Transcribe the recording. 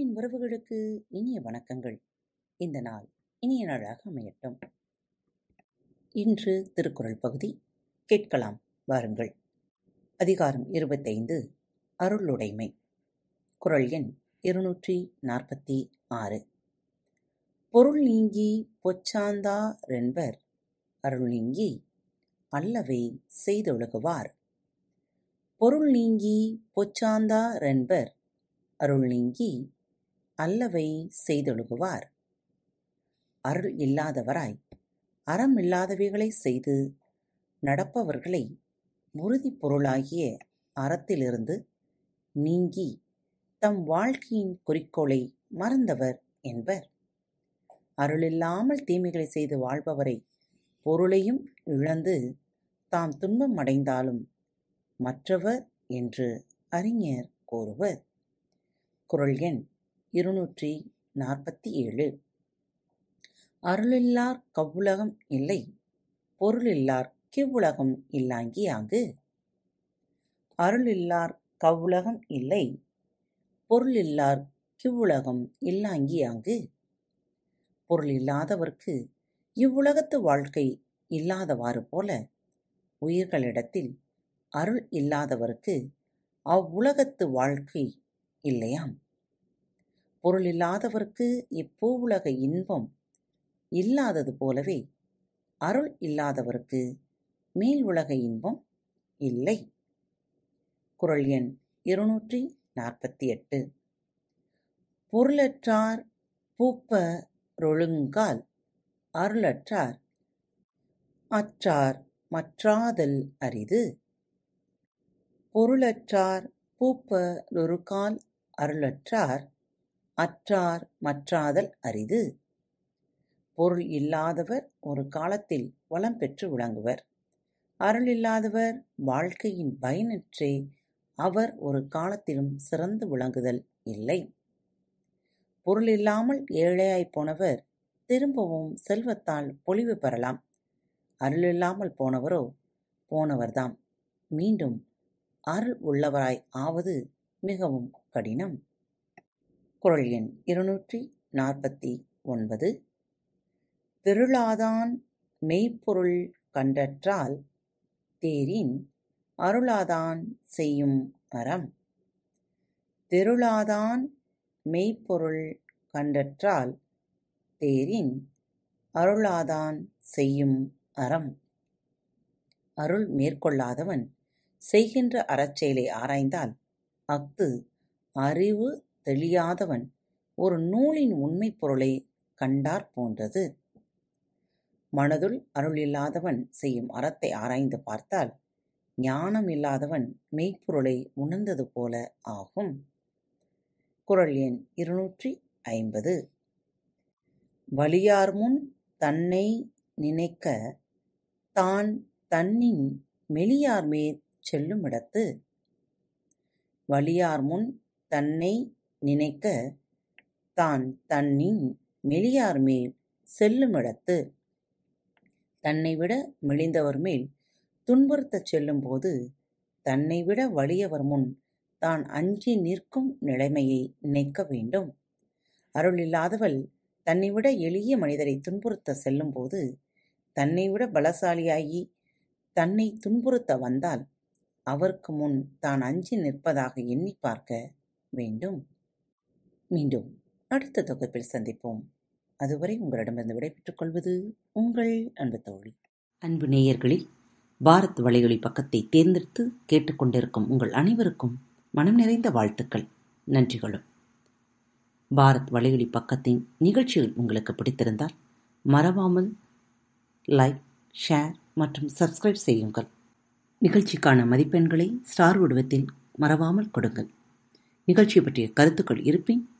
அன்பின் உறவுகளுக்கு இனிய வணக்கங்கள். இந்த நாள் இனிய நாளாக அமையட்டும். இன்று திருக்குறள் பகுதி கேட்கலாம் வாருங்கள். அதிகாரம் இருபத்தைந்து அருளுடைமை. குறள் எண் இருநூற்றி நாற்பத்தி ஆறு. பொருள் நீங்கி பொச்சாந்தா ரென்பர் அருள் நீங்கி அல்லவை செய்தொழுகுவார். பொருள் நீங்கி பொச்சாந்தா ரென்பர் அருள் நீங்கி அல்லவை செய்தொழுகுவார். அருள் இல்லாதவராய் அறம் இல்லாதவைகளைச் செய்து நடப்பவர்களை உறுதிப் பொருளாகிய அறத்திலிருந்து நீங்கி தம் வாழ்க்கையின் குறிக்கோளை மறந்தவர் என்பர். அருளில்லாமல் தீமைகளை செய்து வாழ்பவரை பொருளையும் இழந்து தாம் துன்பம் அடைந்தாலும் மற்றவர் என்று அறிஞர் கூறுவர். குரல் எண் இருநூற்றி நாற்பத்தி ஏழு அருளில்லார் கவ்வுலகம் இல்லை பொருளில்லார் கிவ்வுலகம் இல்லாங்கி ஆங்கு. அருளில்லார் கவ்வுலகம் இல்லை பொருளில்லார் கிவ்வுலகம் இல்லாங்கி ஆங்கு. பொருள் இல்லாதவர்க்கு இவ்வுலகத்து வாழ்க்கை இல்லாதவாறு போல உயிர்களிடத்தில் அருள் இல்லாதவர்க்கு அவ்வுலகத்து வாழ்க்கை இல்லையாம். பொருள் இல்லாதவர்க்கு இப்பூவுலக இன்பம் இல்லாதது போலவே அருள் இல்லாதவர்க்கு மேல் உலக இன்பம் இல்லை. குறள் எண் இருநூற்றி நாற்பத்தி எட்டு. பொருளற்றார் பூப்ப ரொழுங்கால் அருளற்றார் அற்றார் மற்றாதல் அரிது. பொருளற்றார் பூப்ப லொருக்கால் அருளற்றார் அற்றார் மற்றாதல் அரிது. பொருள் இல்லாதவர் ஒரு காலத்தில் வளம் பெற்று விளங்குவர். அருள் இல்லாதவர் வாழ்க்கையின் பயனற்றே அவர் ஒரு காலத்திலும் சிறந்து விளங்குதல் இல்லை. பொருள் இல்லாமல் ஏழையாய் போனவர் திரும்பவும் செல்வத்தால் பொலிவு பெறலாம். அருள் இல்லாமல் போனவரோ போனவர்தாம். மீண்டும் அருள் உள்ளவராய் ஆவது மிகவும் கடினம். குறள் எண் இருநூற்றி நாற்பத்தி ஒன்பது. திருளாதான் மெய்ப்பொருள் கண்டற்றால் தேரின் அருளாதான் செய்யும் அறம். திருளாதான் மெய்ப்பொருள் கண்டற்றால் தேரின் அருளாதான் செய்யும் அறம். அருள் மேற்கொள்ளாதவன் செய்கின்ற அறச்செயலை ஆராய்ந்தால் அஃது அறிவு தெளியாதவன் ஒரு நூலின் உண்மைப் பொருளை கண்டாற் போன்றது. மனதுள் அருள் இல்லாதவன் செய்யும் அறத்தை ஆராய்ந்து பார்த்தால் ஞானம் இல்லாதவன் மெய்ப்பொருளை உணர்ந்தது போல ஆகும். குறள் எண் இருநூற்றி ஐம்பது. வலியார் முன் தன்னை நினைக்க தான் தன்னின் மெலியார்மே செல்லுமிடத்து. வலியார் முன் தன்னை நினைக்க தான் தன்னின் மெலியார் மேல் செல்லுமிடத்து தன்னைவிட மெலிந்தவர் மேல் துன்புறுத்தச் செல்லும்போது தன்னைவிட வலியவர் முன் தான் அஞ்சி நிற்கும் நிலைமையை நினைக்க வேண்டும். அருள் இல்லாதவள் தன்னைவிட எளிய மனிதரை துன்புறுத்த செல்லும்போது தன்னைவிட பலசாலியாகி தன்னை துன்புறுத்த வந்தால் அவருக்கு முன் தான் அஞ்சி நிற்பதாக எண்ணி பார்க்க வேண்டும். மீண்டும் அடுத்த தொகுப்பில் சந்திப்போம். அதுவரை உங்களிடமிருந்து விடைபெற்றுக் கொள்வது உங்கள் அன்பு தோழி. அன்பு நேயர்களில் பாரத் வலையொலி பக்கத்தை தேர்ந்தெடுத்து கேட்டுக்கொண்டிருக்கும் உங்கள் அனைவருக்கும் மனம் நிறைந்த வாழ்த்துக்கள். நன்றிகளும். பாரத் வலையொலி பக்கத்தின் நிகழ்ச்சிகள் உங்களுக்கு பிடித்திருந்தால் மறவாமல் லைக் ஷேர் மற்றும் சப்ஸ்கிரைப் செய்யுங்கள். நிகழ்ச்சிக்கான மதிப்பெண்களை ஸ்டார் உடவத்தில் மறவாமல் கொடுங்கள். நிகழ்ச்சி பற்றிய கருத்துக்கள் இருப்பின்